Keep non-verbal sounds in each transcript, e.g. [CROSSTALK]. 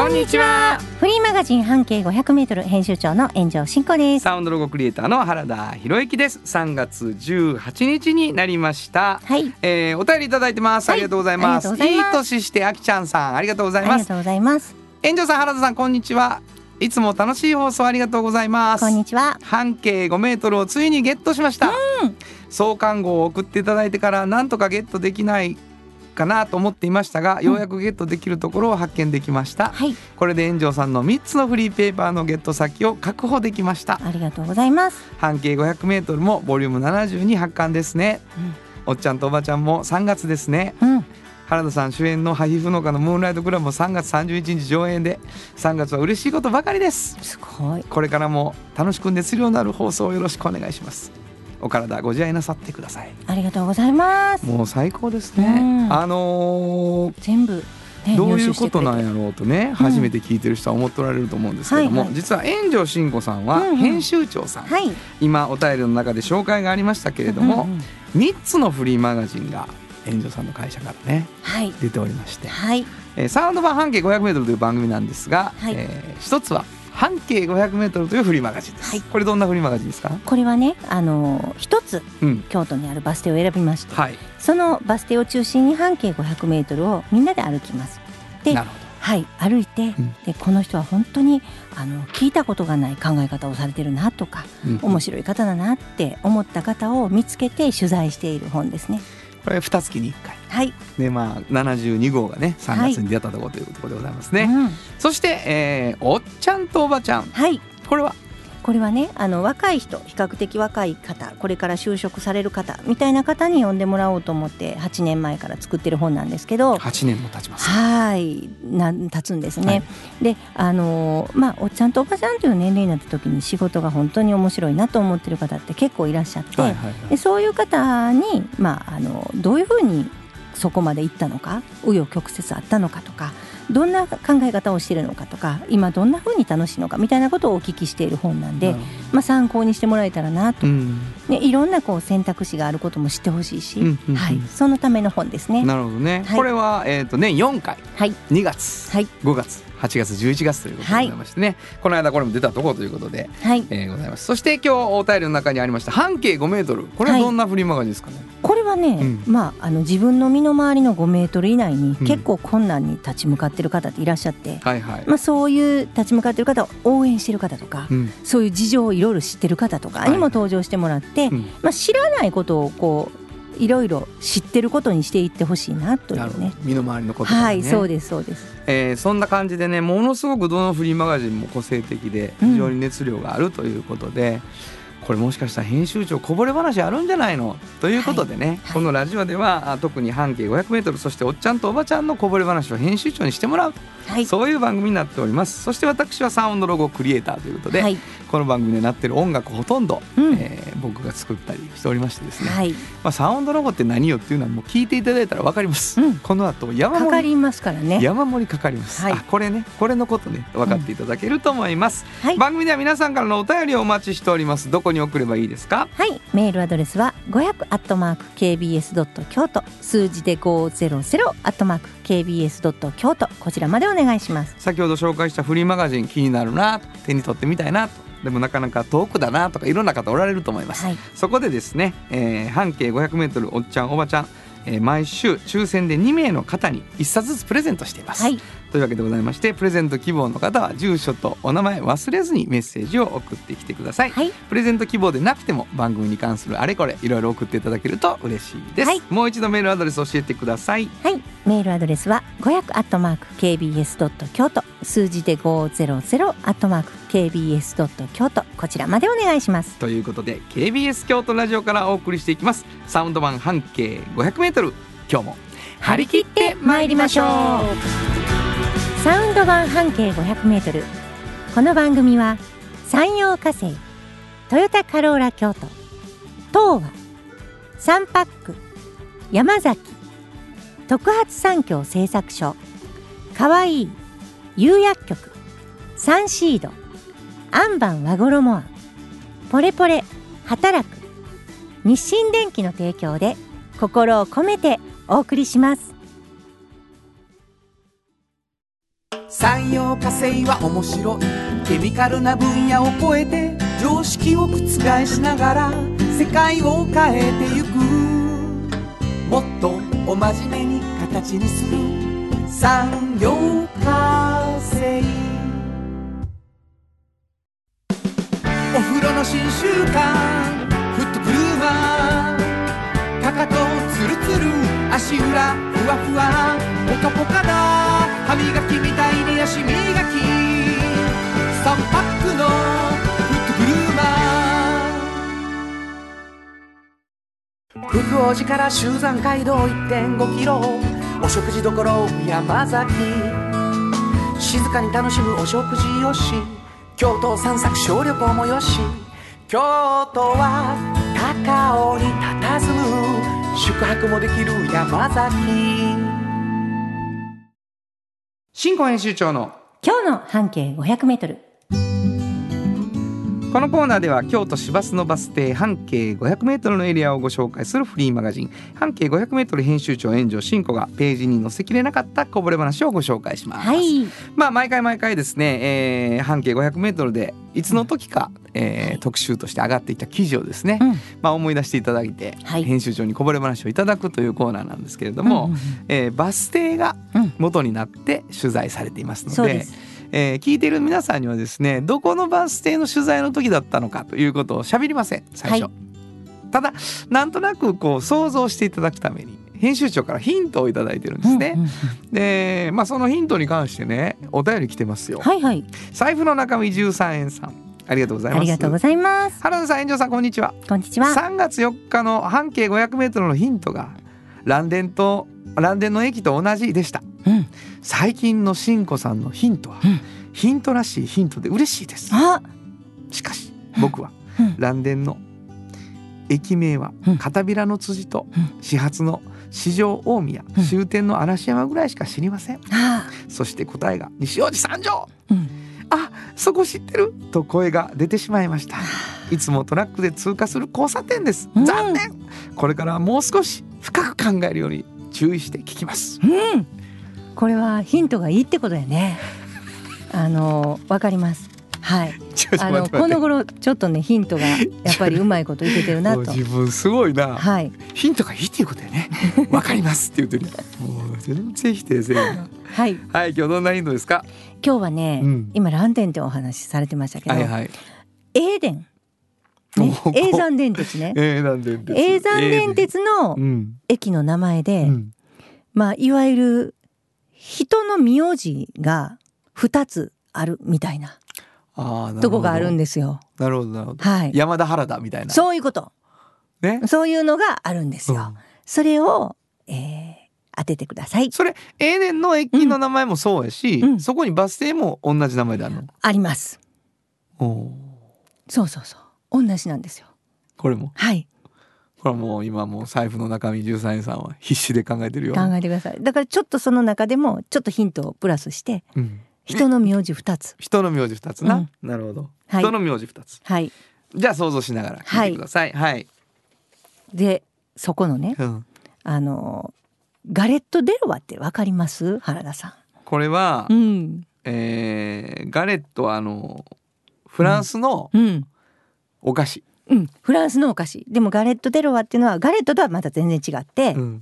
こんにちは。フリーマガジン半径500メートル編集長の炎上真子です。サウンドロゴクリエイターの原田博之です。3月18日になりました。はい。えー、お便りいただいてます、はい。ありがとうございます。いい年してあきちゃんさんありがとうございます。ありがとうございます。炎上さん原田さんこんにちは。いつも楽しい放送ありがとうございます。こんにちは。半径5メートルをついにゲットしました、創刊号を送っていただいてからなんとかゲットできないかなと思っていましたが、ようやくゲットできるところを発見できましたはい。これで炎上さんの3つのフリーペーパーのゲット先を確保できましたありがとうございます。半径500メートルもボリューム70に発刊ですね、おっちゃんとおばちゃんも3月ですねうん。原田さん主演のハヒフ農家のムーンライトクラブも3月31日上演で3月は嬉しいことばかりですすごい。これからも楽しく熱量のある放送をよろしくお願いしますお体ご自愛なさってください。ありがとうございます。もう最高ですね。うん。あのー全部、ね、どういうことなんやろうとね、初めて聞いてる人は思っておられると思うんですけども、はいはい。実は炎上真子さんはうんうん。編集長さん、はい。今お便りの中で紹介がありましたけれども、うんうん3つのフリーマガジンが炎上さんの会社からねはい。出ておりまして、はい。えーサウンド版半径 500m という番組なんですが、はい。えー一つは半径 500m というフリーマガジンです、はい。これどんなフリーマガジンですか？これはね、あの一つうん。京都にあるバス停を選びまして、はい。そのバス停を中心に半径500メートルをみんなで歩きます。でなるほはい、歩いて、うん。でこの人は本当にあの聞いたことがない考え方をされてるなとかど、うん。面白い方だなって思った方を見つけて取材している本ですね。これ2月に1回。はい、でまあ72号がね3月に出たところということでございますね、うん。そして、えーおっちゃんとおばちゃん。はい、これはこれはねあの若い人比較的若い方これから就職される方みたいな方に読んでもらおうと思って8年前から作ってる本なんですけど。8年も経ちます。はいなん経つんですね、はい。であのーまあおっちゃんとおばちゃんという年齢になった時に仕事が本当に面白いなと思ってる方って結構いらっしゃって、はいはいはい。でそういう方に、まあ、あのどういうふうにそこまで行ったのか紆余曲折あったのかとかどんな考え方をしているのかとか今どんなふうに楽しいのかみたいなことをお聞きしている本なんでまあ、参考にしてもらえたらなと、ね、いろんなこう選択肢があることも知ってほしいし、うんうんうん。はい、そのための本ですね。なるほどね、はい。これは、えー、と年4回。はい、2月、はい。5月。8月11月ということでございましてね、この間これも出たところということで、はい、えーございます。そして今日お便りの中にありました半径5メートル。これはどんなフリーマガジンですかね、これはね、うん。まあ、あの自分の身の回りの5メートル以内にうん。結構困難に立ち向かってる方っていらっしゃって、はいはい、まあ、そういう立ち向かってる方を応援してる方とか、うん。そういう事情をいろいろ知ってる方とかにも登場してもらって、うんまあ、知らないことをこういろいろ知ってることにしていってほしいなというね。身の回りのことね、はい、そうですそうです。えーそんな感じでねものすごくどのフリーマガジンも個性的でうん非常に熱量があるということで、これもしかしたら編集長こぼれ話あるんじゃないの？ということでね、はい。このラジオではあ特に半径 500m そしておっちゃんとおばちゃんのこぼれ話を編集長にしてもらう。と、はい、そういう番組になっております。そして私はサウンドロゴクリエイターということで、はい、この番組でなってる音楽ほとんど、うん。えー僕が作ったりしておりましてですね、はい、まあ、サウンドロゴって何よっていうのはもう聞いていただいたら分かります、うん。この後山かか盛りりますからね。山盛りかかります、はい。あこれね。これのことね。分かっていただけると思います、はい、番組では皆さんからのお便りをお待ちしております。どこに送ればいいですか？はい、メールアドレスは500アットマーク kbs ドット京都数字で500アットマーク kbs ドット京都こちらまでお願いします。先ほど紹介したフリーマガジン気になるな手に取ってみたいなと。でもなかなか遠くだなとかいろんな方おられると思います、はい、そこでですね、えー半径 500m おっちゃんおばちゃん、えー毎週抽選で2名の方に1冊ずつプレゼントしています、はい、というわけでございましてプレゼント希望の方は住所とお名前忘れずにメッセージを送ってきてください、はい、プレゼント希望でなくても番組に関するあれこれいろいろ送っていただけると嬉しいです、はい。もう一度メールアドレス教えてください。はい、メールアドレスは500アットマーク kbs ドット京都。数字で500アットマーク kbs ドット京都。こちらまでお願いします。ということで KBS 京都ラジオからお送りしていきます。サウンド版半径 500m 今日も張り切って参りましょうサウンド版半径500メートル。この番組は山陽火星トヨタカローラ京都東和サンパック山崎特発産業製作所かわいい釉薬局サンシードアンバン和衣あんポレポレ働く日清電機の提供で心を込めてお送りします。産業化成は面白い。ケミカルな分野を超えて常識を覆しながら世界を変えてゆくもっとお真面目に形にする産業化成お風呂の新習慣フットブルーマーかかとツルツル足裏ふわふわポカポカだ歯磨きみたい。に足磨き3パックのフットブルーマー福王寺から集山街道1.5キロお食事処山崎。静かに楽しむお食事よし。京都散策小旅行もよし。京都は高尾に佇む。宿泊もできる山崎。新庫編集長の今日の半径500メートル。このコーナーでは京都市バスのバス停半径 500m のエリアをご紹介するフリーマガジン。半径 500m 編集長炎上真子がページに載せきれなかったこぼれ話をご紹介します。はい。まあ毎回毎回ですね、えー半径 500m でいつの時か、えー特集として上がっていた記事をですね、うん。まあ思い出していただいて、はい。編集長にこぼれ話をいただくというコーナーなんですけれども、うんうん。えーバス停がうん。元になって取材されていますので。そうですえー聞いている皆さんにはですねどこのバス停の取材の時だったのかということを喋りません最初、はい。ただなんとなくこう想像していただくために編集長からヒントをいただいてるんですね、うんうんうん。でまあそのヒントに関してねお便り来てますよ、はいはい。財布の中身13円さんありがとうございあます。りがとうございます。原田さん、炎上さん、こんにちは。こんにちは。3月4日の半径500メートルのヒントが、蘭電と、蘭電の駅と同じでした。うん。最近のしんこさんのヒントは、うん。ヒントらしいヒントで嬉しいです。あ。しかし、僕は、うん。蘭電の駅名はうん。片平の辻とうん。始発の四条大宮、うん。終点の嵐山ぐらいしか知りません。あそして答えが西大路三条。うん。あそこ知ってる？と声が出てしまいました。いつもトラックで通過する交差点です。うん。残念。これからはもう少し深く考えるように注意して聞きます。うん。これはヒントがいいってことだよね。あのわかります。はい。あのこの頃ちょっとねヒントがやっぱりうまいこといけてるなと。[LAUGHS] 自分すごいな。はい。ヒントがいいっていうことやね。[LAUGHS] わかりますって言ってるもう全然否定せんな。はい。はい今日どんなヒントですか？今日はね、うん。今ランテンってお話しされてましたけど、はいはい。エーデン、ねお、永山電鉄ね [LAUGHS] 永山電鉄のうん駅の名前で、うんまあいわゆる人の名字が2つあるみたいなとこがあるんですよ。なるほどなるほどはい。山田原田みたいなそういうこと。ねそういうのがあるんですよ。うんそれを、えー当ててください。それエーデンの駅の名前もそうやし、うんそこにバス停も同じ名前であるの？あります。おーそうそうそう。同じなんですよ。これも？はい。これはもう今もう財布の中身13円さんは必死で考えてるよ。考えてください。だからちょっとその中でもちょっとヒントをプラスしてうん、人の名字2つ。人の名字2つな、うんなるほど、はい人の名字2つはい。じゃあ想像しながら聞いてくださいはい、でそこのねうん、あのガレット・デロワってわかります？原田さこれは、ん。うん。えーガレットはあのフランスのうん。お菓子、うん。フランスのお菓子。でもガレット・デロワっていうのはガレットとはまた全然違って、うん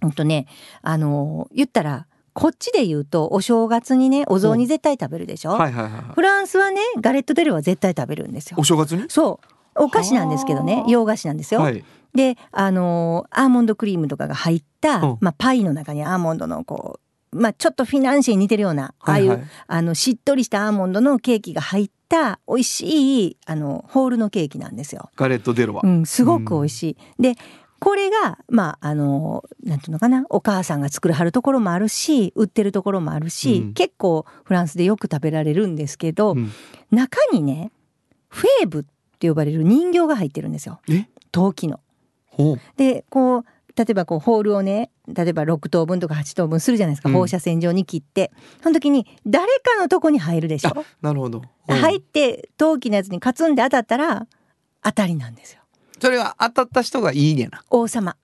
ほんとね、あの言ったらこっちで言うとお正月にねお雑煮絶対食べるでしょ、はいはいはいはいフランスはねガレット・デロワ絶対食べるんですよお。正月に？そう。お菓子なんですけどねはあ洋菓子なんですよ。はいであのーアーモンドクリームとかが入った、うんまあ、パイの中にアーモンドのこう、まあ、ちょっとフィナンシェに似てるようなああいう、はいはいあのしっとりしたアーモンドのケーキが入った美味しいあのホールのケーキなんですよ。ガレット・デロワ、うん、すごく美味しい。でこれがまああのなんていうのかなお母さんが作るはるところもあるし売ってるところもあるし、うん。結構フランスでよく食べられるんですけど、うん。中にねフェーブっって呼ばれる人形が入ってるんですよ。え？陶器の。でこう例えばこうホールをね例えば6等分とか8等分するじゃないですか、うん放射線状に切ってその時に誰かのとこに入るでしょ？なるほど。うん入って陶器のやつにカツンで当たったら当たりなんですよそれが当たった人がいいねな。王様。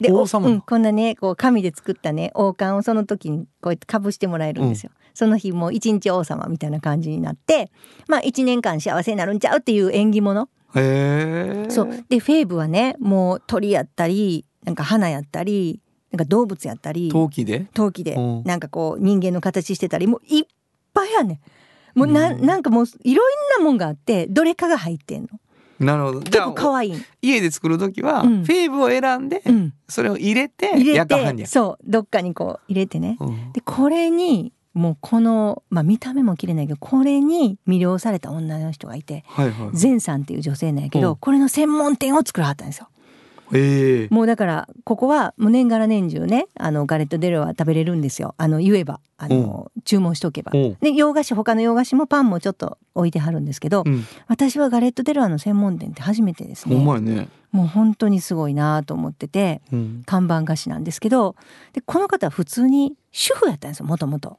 で王様おうん、こんなねこう紙で作ったね王冠をその時にこうやってかぶしてもらえるんですよ。その日もう一日王様みたいな感じになってまあ一年間幸せになるんちゃうっていう縁起物。へえ。そうでフェーブはねもう鳥やったりなんか花やったりなんか動物やったり陶器で？陶器で。うん。なんかこう人間の形してたりもういっぱいやねん。もうな,、うん。ん、なんかもういろんなもんがあってどれかが入ってんの。なるほど。じ結構可愛いん。家で作る時は、うん。フェーブを選んで、うん。それを入れて入れ。てそうどっかにこう入れてね。うん。でこれにもうこの、まあ、見た目も綺麗ないけどこれに魅了された女の人がいてはいはい。善さんっていう女性なんやけど、うん。これの専門店を作らはったんですよ。ええもうだからここはもう年がら年中ねあのガレット・デロは食べれるんですよあの言えばあの、注文しとけば。うんで洋菓子他の洋菓子もパンもちょっと置いてはるんですけど、うん。私はガレット・デロワの専門店って初めてですほんまね。もう本当にすごいなと思っててうん。看板菓子なんですけどでこの方は普通に主婦やったんですよもともと。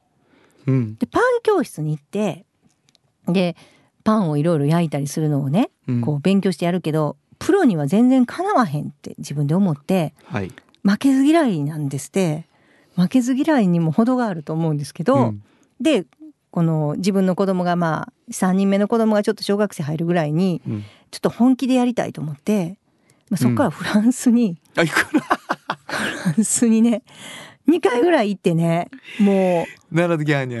うん。でパン教室に行ってでパンをいろいろ焼いたりするのをねうんこう勉強してやるけどプロには全然かなわへんって自分で思ってはい。負けず嫌いなんですって負けず嫌いにも程があると思うんですけど、うんでこの自分の子供がまあ3人目の子供がちょっと小学生入るぐらいにうん。ちょっと本気でやりたいと思って、まあ、そこからフランスに、あ、いくら。フランスにね2回ぐらい行ってねもう。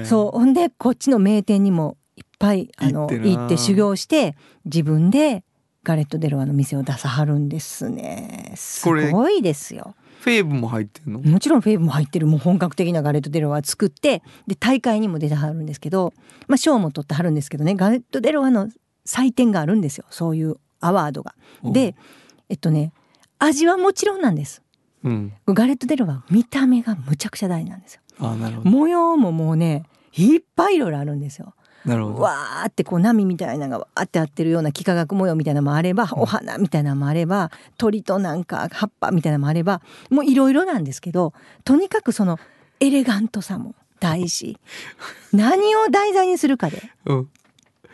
そうほんでこっちの名店にもいっぱいあの行って修行して自分でガレット・デロワの店を出さはるんですねすごいですよフェーブも入ってんの？もちろんフェーブも入ってるもう本格的なガレット・デロワ作ってで大会にも出てはるんですけどまあ賞も取ってはるんですけどねガレット・デロワの祭典があるんですよそういうアワードが。でえっとね味はもちろんなんですうん。ガレット・デロワは見た目がむちゃくちゃ大事なんですよあ、なるほど。模様ももうねいっぱいいろいろあるんですよ。わーってこう波みたいなのがわーってあってるような幾何学模様みたいなのもあればお花みたいなのもあれば鳥となんか葉っぱみたいなのもあればもういろいろなんですけどとにかくそのエレガントさも大事。[LAUGHS] 何を題材にするかで。うん。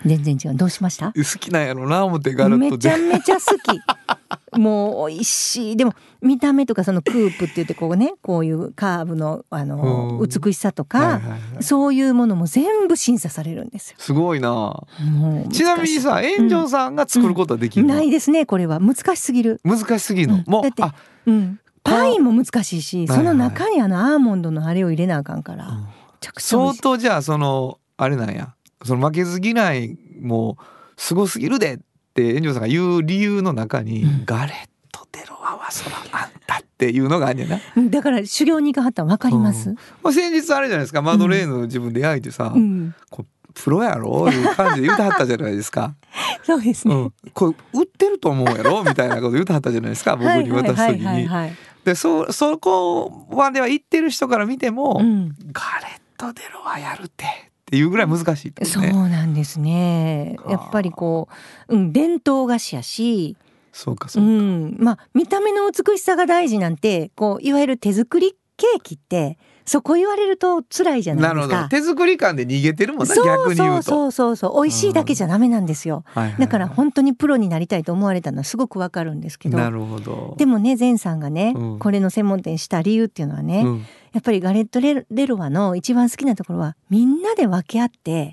全然違う。どうしました？好きなんやろな思ってガラッとめちゃで。めちゃ好き。[LAUGHS] もう美味しい。でも見た目とかそのクープって言ってこうねこういうカーブのあのうん。美しさとか、はいはいはい。そういうものも全部審査されるんですよ。すごいな。もうちなみにさ、炎上さんが作ることはできるの、ないですねこれは。難しすぎる、難しすぎるの？うん。だってもうん、パインも難しいしはいはい。その中にあのアーモンドのあれを入れなあかんから、うん。めちゃくちゃ美相当じゃあそのあれなんや。その負けず嫌いもすごすぎるでって炎上さんが言う理由の中に、うん。ガレット・デロワはそらあんたっていうのがあんねんな。うんだから修行に行かはったら分かります、まあ、先日あれじゃないですか。マドレーヌ自分で焼いてさ、うん。プロやろいう感じで言うてはったじゃないですか。[LAUGHS] そうですね、うん、これ売ってると思うやろ？[LAUGHS] みたいなこと言うてはったじゃないですか。僕に渡す時に。でそそこまでは言ってる人から見ても、うん。ガレット・デロワやるってっていうぐらい難しいってことそうね。なんですねやっぱりこう、うん、伝統菓子やし、うそうかそうか。ん、まあ見た目の美しさが大事なんてこういわゆる手作りケーキってそこ言われると辛いじゃなないるほどですか。手作り感で逃げてるもんな逆に言うと。そうそうそう美味しいだけじゃダメなんですよ。はいはいはいだから本当にプロになりたいと思われたのはすごくわかるんですけどなるほど。でもね善さんがね、うんこれの専門店した理由っていうのはね、うんやっぱりガレット・レレロワの一番好きなところはみんなで分け合って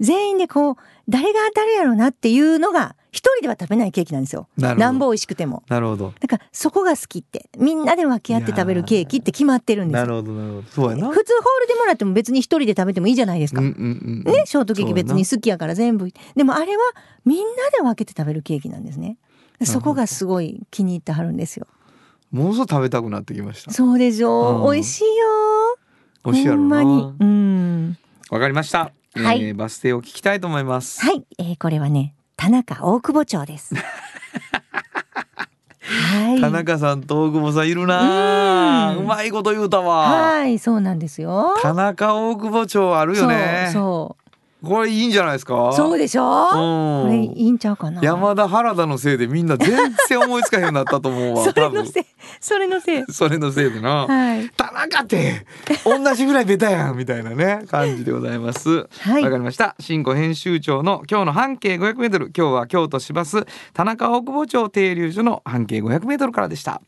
全員でこう誰が当たるやろなっていうのが一人では食べないケーキなんですよ。なんぼ美味しくても。なるほど。だからそこが好きってみんなで分け合って食べるケーキって決まってるんですよ。なるほどなるほど。そうやな。普通ホールでもらっても別に一人で食べてもいいじゃないですか。うんうんうん。ね、ショートケーキ別に好きやから全部でもあれはみんなで分けて食べるケーキなんですねそこがすごい気に入ってはるんですよものすごい食べたくなってきました。そうでしょ？うん美味しいよ美味しいやろな。うんわかりました。はいえーバス停を聞きたいと思います。はい、えー、これはね田中大久保町です [LAUGHS] はい田中さんと大久保さんいるなあ。うまいこと言うたわ。はいそうなんですよ田中大久保町あるよね。そうこれいいんじゃないですか？そうでしょ？うん。これいいんちゃうかな？山田原田のせいでみんな全然思いつかへんようになったと思うわ [LAUGHS] それのせいそれのせい。それのせいでな、はい。田中って同じぐらいベタやんみたいなね感じでございます。わ、はい。かりました。新庫編集長の今日の半径 500m 今日は京都市バス田中大久保町停留所の半径 500m からでした。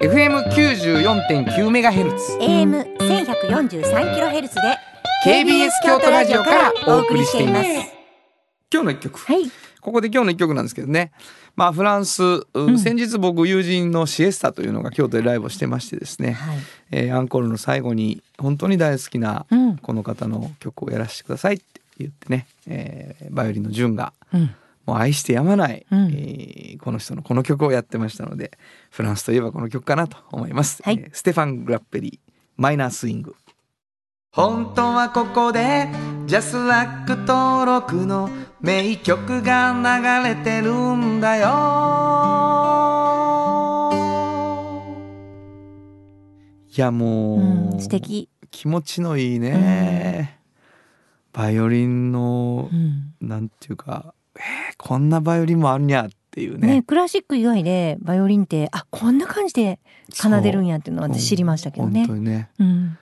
FM94.9 メガヘルツ。AM 千百四十三キロヘルツで KBS 京都ラジオからお送りしています。今日の一曲。はい。ここで今日の一曲なんですけどね。まあフランス、う先日僕友人のシエスタというのが京都でライブをしてましてですね、はい。えーアンコールの最後に本当に大好きなうん。この方の曲をやらせてくださいって言ってね、えーバイオリンの純がうん。もう愛してやまない、うん。えーこの人のこの曲をやってましたのでフランスといえばこの曲かなと思います、はい。えーステファン・グラッペリーマイナースイング本当はここでジャスラック登録の名曲が流れてるんだよ。いやもう、うん素敵。気持ちのいいね、バイオリンのうん。なんていうか、えーこんなバイオリンもあるにゃっていうね。ねクラシック以外でバイオリンってあこんな感じで奏でるんやっていうのは私知りましたけどね。本当にね。うん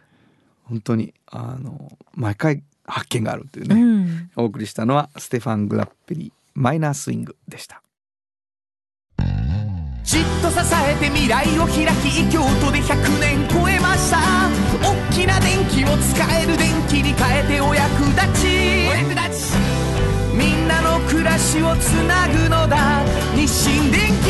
本当にあの毎回発見があるといううね、ん。お送りしたのはステファン・グラッペリーマイナースイングでした。じっと支えて未来を開き京都で100年超えました。大きな電気を使える電気に変えてお役立ち。お役立ち。みんなの暮らしをつなぐのだ。日清電気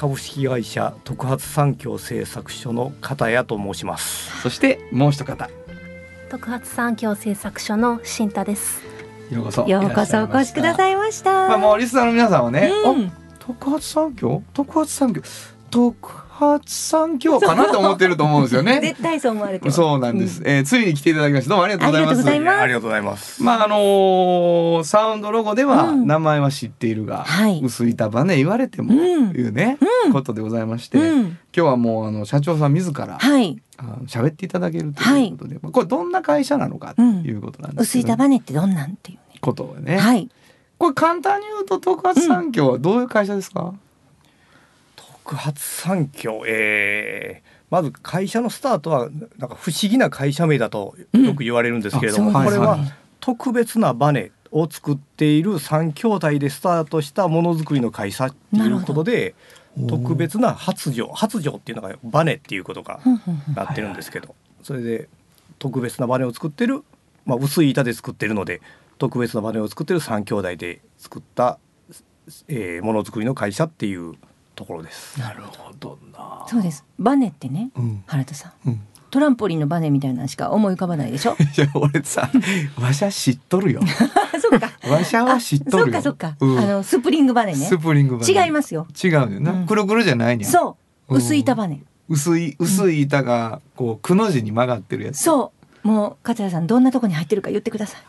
株式会社特発産業製作所の片谷と申します。そしてもう一方。特発産業製作所の新太です。ようこそ。ようこそお越しくだいさいました。まあもうリスナーの皆さんはね、うん。あ特発産業特発産業特発産業かなと思ってると思うんですよね。[LAUGHS] 絶対そう思われてそうなんです、えーついに来ていただきました。どうもありがとうございます。ありがとうございます。ます。まああのーサウンドロゴではうん。名前は知っているが、はい。薄い束ね言われても、うん。いうね、うん。ことでございまして、うん。今日はもうあの社長さん自らはい。あの喋っていただけるということで、まあこれどんな会社なのかということなんです薄い束ねってどんなんっていうね。ことをね、はい。これ簡単に言うと特発産業はどういう会社ですか、特発産業、えーまず会社のスタートはなんか不思議な会社名だとよく言われるんですけれども、うんあこれは特別なバネを作っている3兄弟でスタートしたものづくりの会社っていうことで特別な発情発情っていうのがバネっていうことがなってるんですけど、それで特別なバネを作ってる、まあ、薄い板で作ってるので特別なバネを作ってる3兄弟で作った、えーものづくりの会社っていうところです。なるほどな。そうですバネってねうん。原田さんうん。トランポリンのバネみたいなのしか思い浮かばないでしょ？[LAUGHS] いや俺さ、わしゃ知っとるよ。あ [LAUGHS] そっかわしゃは知っとるよ。あそっかそっか、うんあのスプリングバネねスプリングバネ。違いますよ違うよな。うんくるくるじゃないにゃ。そう薄い板バネ薄い薄い板がこうくの字に曲がってるやつ。そうもう勝谷さんどんなとこに入ってるか言ってください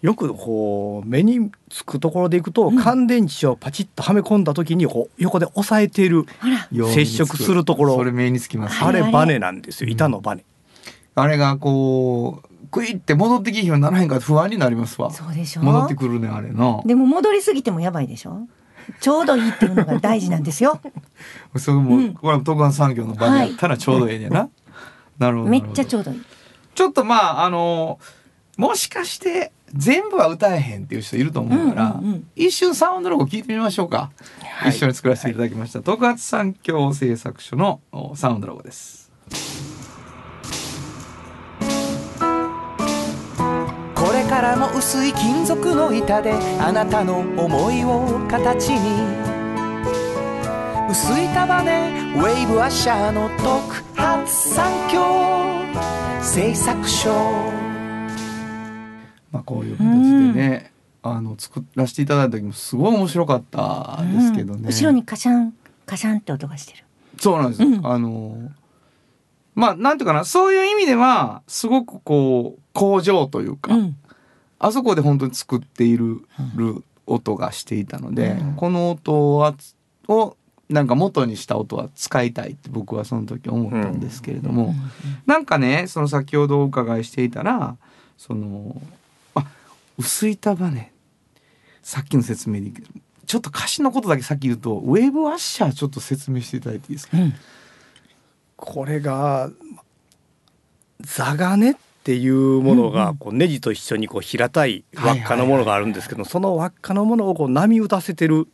よくこう目につくところでいくと、うん乾電池をパチッとはめ込んだ時にこう横で押さえている接触するところそれ目につきます。はいあれバネなんですようん板のバネ。あれがこうクイって戻ってきひんようにならへんから不安になりますわ。そうでしょ戻ってくるねあれな。でも戻りすぎてもやばいでしょちょうどいいっていうのが大事なんですよ。[LAUGHS] それも、うんこれは特番産業の場にやったらちょうどええねんな、なるほどめっちゃちょうどいい。ちょっとまああのもしかして全部は歌えへんっていう人いると思うから、うんうんうん。一瞬サウンドロゴ聞いてみましょうか、はい。一緒に作らせていただきました、特発産業製作所のおサウンドロゴです。これからも薄い金属の板であなたの思いを形に。薄い束ねウェーブアッシャーの特発産業製作所まあこういう形でね、あの作らせていただいた時もすごい面白かったですけどね、うん。後ろにカシャンカシャンって音がしてる。そうなんです、うん。あのまあなんていうかなそういう意味ではすごくこう工場というか、うん。あそこで本当に作っている音がしていたので、うん。この音はをなんか元にした音は使いたいって僕はその時思ったんですけれども、なんかねその先ほどお伺いしていたらそのあ薄い束ねさっきの説明でいいけどちょっと歌詞のことだけさっき言うとウェーブワッシャーちょっと説明していただいていいですか、うん。これが座金っていうものがこうネジと一緒にこう平たい輪っかのものがあるんですけどその輪っかのものをこう波打たせてる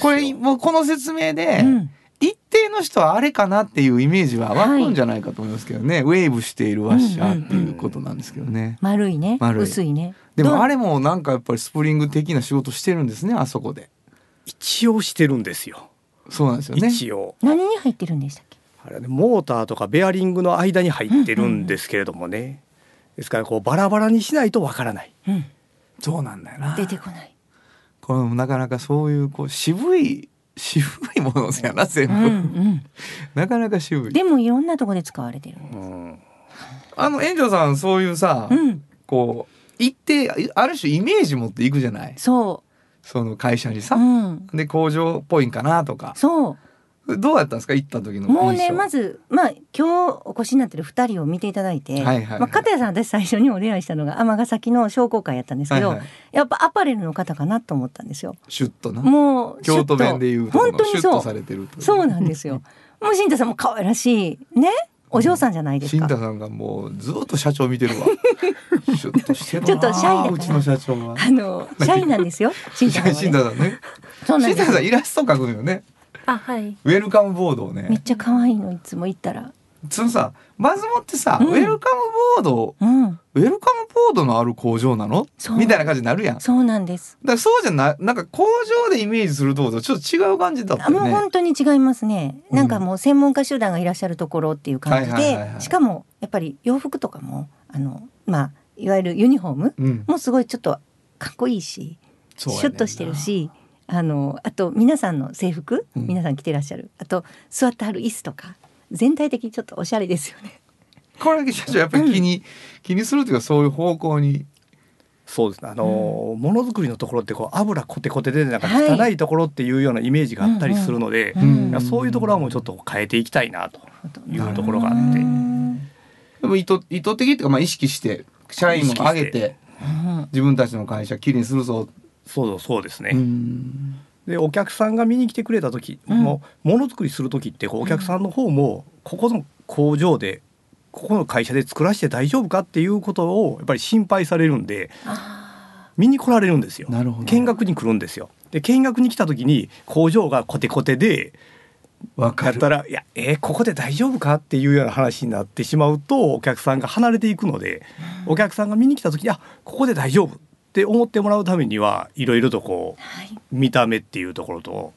これもうこの説明で、うん。一定の人はあれかなっていうイメージは湧くんじゃないかと思いますけどね、ウェーブしているワッシャーっていうことなんですけどね、丸いね。丸い。薄いね。でもあれれもなんかやっぱりスプリング的な仕事してるんですねあそこで。一応してるんですよ。そうなんですよね。一応。何に入ってるんでしたっけ？あれはねモーターとかベアリングの間に入ってるんですけれどもね、ですからこうバラバラにしないとわからない。うん。そうなんだよな。出てこない。これもなかなかそういうこう渋い渋いものやな全部、うんうん。なかなか渋い。でもいろんなとこで使われてる。うん。あの園長さんそういうさ、うん。こう一定ある種イメージ持っていくじゃない？そその会社にさ、う。うん。で工場っぽいんかなとか。そう。どうやったんですか？行った時の印象もうねまずまあ今日お越しになってる二人を見ていただいて、はいはいはい。まあ片谷さん私最初にお出会いしたのが尼崎の商工会やったんですけど、はいはい。やっぱアパレルの方かなと思ったんですよ。シュッとな。もう京都弁で言うとこ本のシュッと当にそう。されてるそうなんですよ。[LAUGHS] もう新太さんも可愛らしい。ね？お嬢さんじゃないですか。新太さんがもうずっと社長見てるわ。[LAUGHS] ちょっとシャイだうちの社長は。あのシャイなんですよ。新太さんは、新ね。太さんね。そうなんです新太さんイラスト描くのよね。あはい。ウェルカムボードをめっねちゃ可愛いのいつも言ったら。そのさまずもってさ、うん。ウェルカムボードうん。ウェルカムボードのある工場なの？みたいな感じになるやん。だかそうなんです。らそうじゃないなんか工場でイメージするとちょっと違う感じだったあもうよね本当に違いますね。なんかもう専門家集団がいらっしゃるところっていう感じで、しかもやっぱり洋服とかもあのまあいわゆるユニフォームうん。もすごいちょっとかっこいいし、シュッとしてるし、あのあと皆さんの制服、うん。皆さん着てらっしゃる。あと座ってはる椅子とか全体的にちょっとおしゃれですよね。これだけ社長やっぱり気に、気にするというかそういう方向に。そうですね。あのものづくりのところってこう油コテコテでなんかはい汚い。ところっていうようなイメージがあったりするので、うんいやそういうところはもうちょっと変えていきたいなというところがあって。うんでも意図意図的っていうかまあ意識して社員も上げてて。自分たちの会社きれいにするぞ、そうそうですね、うんでお客さんが見に来てくれた時、うん。もうものづくりする時ってこうお客さんの方もここの工場でここの会社で作らせて大丈夫かっていうことをやっぱり心配されるんであ見に来られるんですよ。見学に来るんですよ。で見学に来た時に工場がコテコテでわかったら「いやえーここで大丈夫か?」っていうような話になってしまうとお客さんが離れていくのでお客さんが見に来た時に「あここで大丈夫」って思ってもらうためにはいろいろとこうはい。見た目っていうところと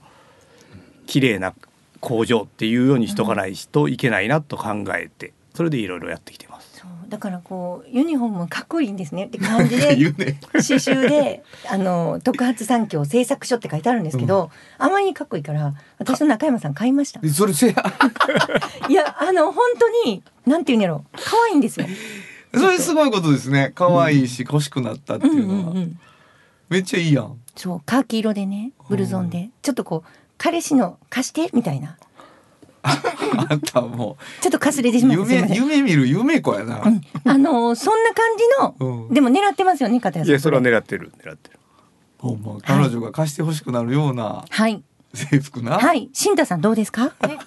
綺麗な工場っていうようにしとかないといけないなと考えてそれでいろいろやってきてます。そう。だからこうユニフォームかっこいいんですね。って感じで [LAUGHS] ね。刺繍であの特発産業製作所って書いてあるんですけど、あまりにかっこいいから私と中山さん買いました。それせや。[LAUGHS] いやあの本当になんていうんやろ可愛いんですよそれすごいことですね。可愛いし欲しくなったってうんいううんのは、うん。めっちゃいいやん。そうカーキ色でねブルゾンで。ちょっとこう彼氏の貸してみたいな。[LAUGHS] あんたもちょっとかすれてしうまい夢夢見る夢子やな、うん。あのそんな感じの、うん。でも狙ってますよね片谷さん。いやそれは狙ってる狙ってる。ほんま彼女が貸してほしくなるようなはい。制服な、はい。新太さんどうですか？え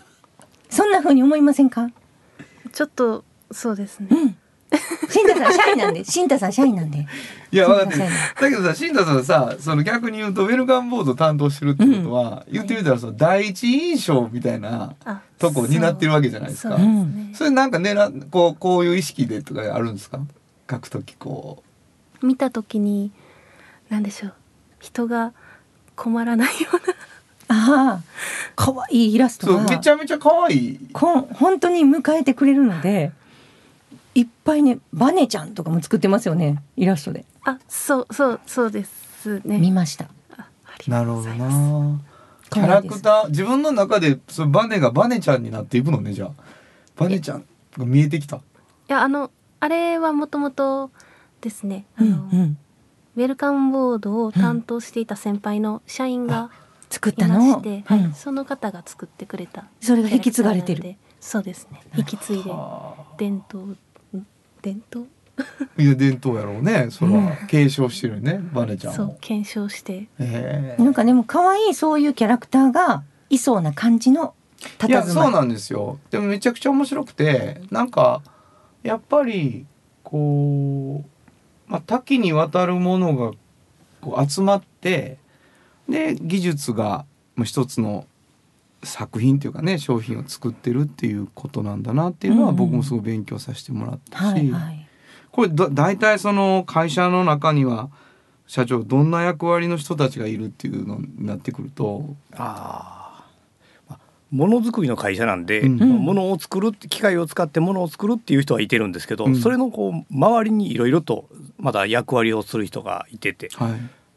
そんな風に思いませんか？ちょっとそうですね。新太さん社員なんで新太さん社員なんで。いや分かってる。だけどさ新田さんさその逆に言うとウェルカムボード担当してるってことは、言ってみたらその第一印象みたいなあとこになってるわけじゃないですか。そうですね。それなんかねらこうこういう意識でとかあるんですか？書くときこ見た時に何でしょう。人が困らないような。ああ可愛いイラスうそうトがめちゃめちゃ可愛い。こん本当に迎えてくれるのでいっぱいねバネちゃんとかも作ってますよね。イラストで。あそうそうそうですね。見ました。あありがなるほど。な。キャラクター自分の中でそのバネがバネちゃんになっていくのねじゃあ。バネちゃんが見えてきた。いやあのあれはもともとですね。あうんのうん。ウェルカムボードを担当していた先輩の社員が作っいまたのして、はいうん。その方が作ってくれたそれが引き継がれてる。そうですね。引き継いで伝統ん伝統？いや伝統やろうね。それは継承してるよねバネちゃんをそう検証して。なんかでも可愛いそういうキャラクターがいそうな感じのいや佇まい。そうなんですよ。でもめちゃくちゃ面白くてなんかやっぱりこう、まあ、多岐にわたるものがこう集まってで技術がまあ一つの作品というかね商品を作ってるっていうことなんだなっていうのは僕もすごい勉強させてもらったし、はいはい。これだ大体その会社の中には社長どんな役割の人たちがいるっていうのになってくると。ああものづくりの会社なんで、うん。ものを作る機械を使ってものを作るっていう人はいてるんですけど、うん。それのこう周りにいろいろとまだ役割をする人がいてて。はい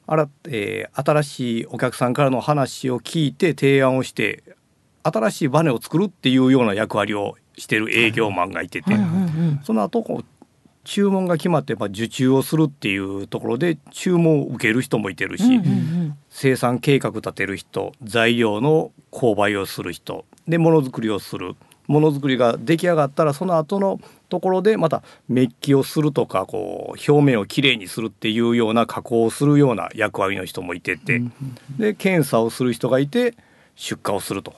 あら、えー新しいお客さんからの話を聞いて提案をして新しいバネを作るっていうような役割をしてる営業マンがいてて、その後こう注文が決まってやっぱ受注をするっていうところで注文を受ける人もいてるし、生産計画立てる人材料の購買をする人でものづくりをする。ものづくりが出来上がったらその後のところでまたメッキをするとかこう表面をきれいにするっていうような加工をするような役割の人もいてて、で検査をする人がいて出荷をすると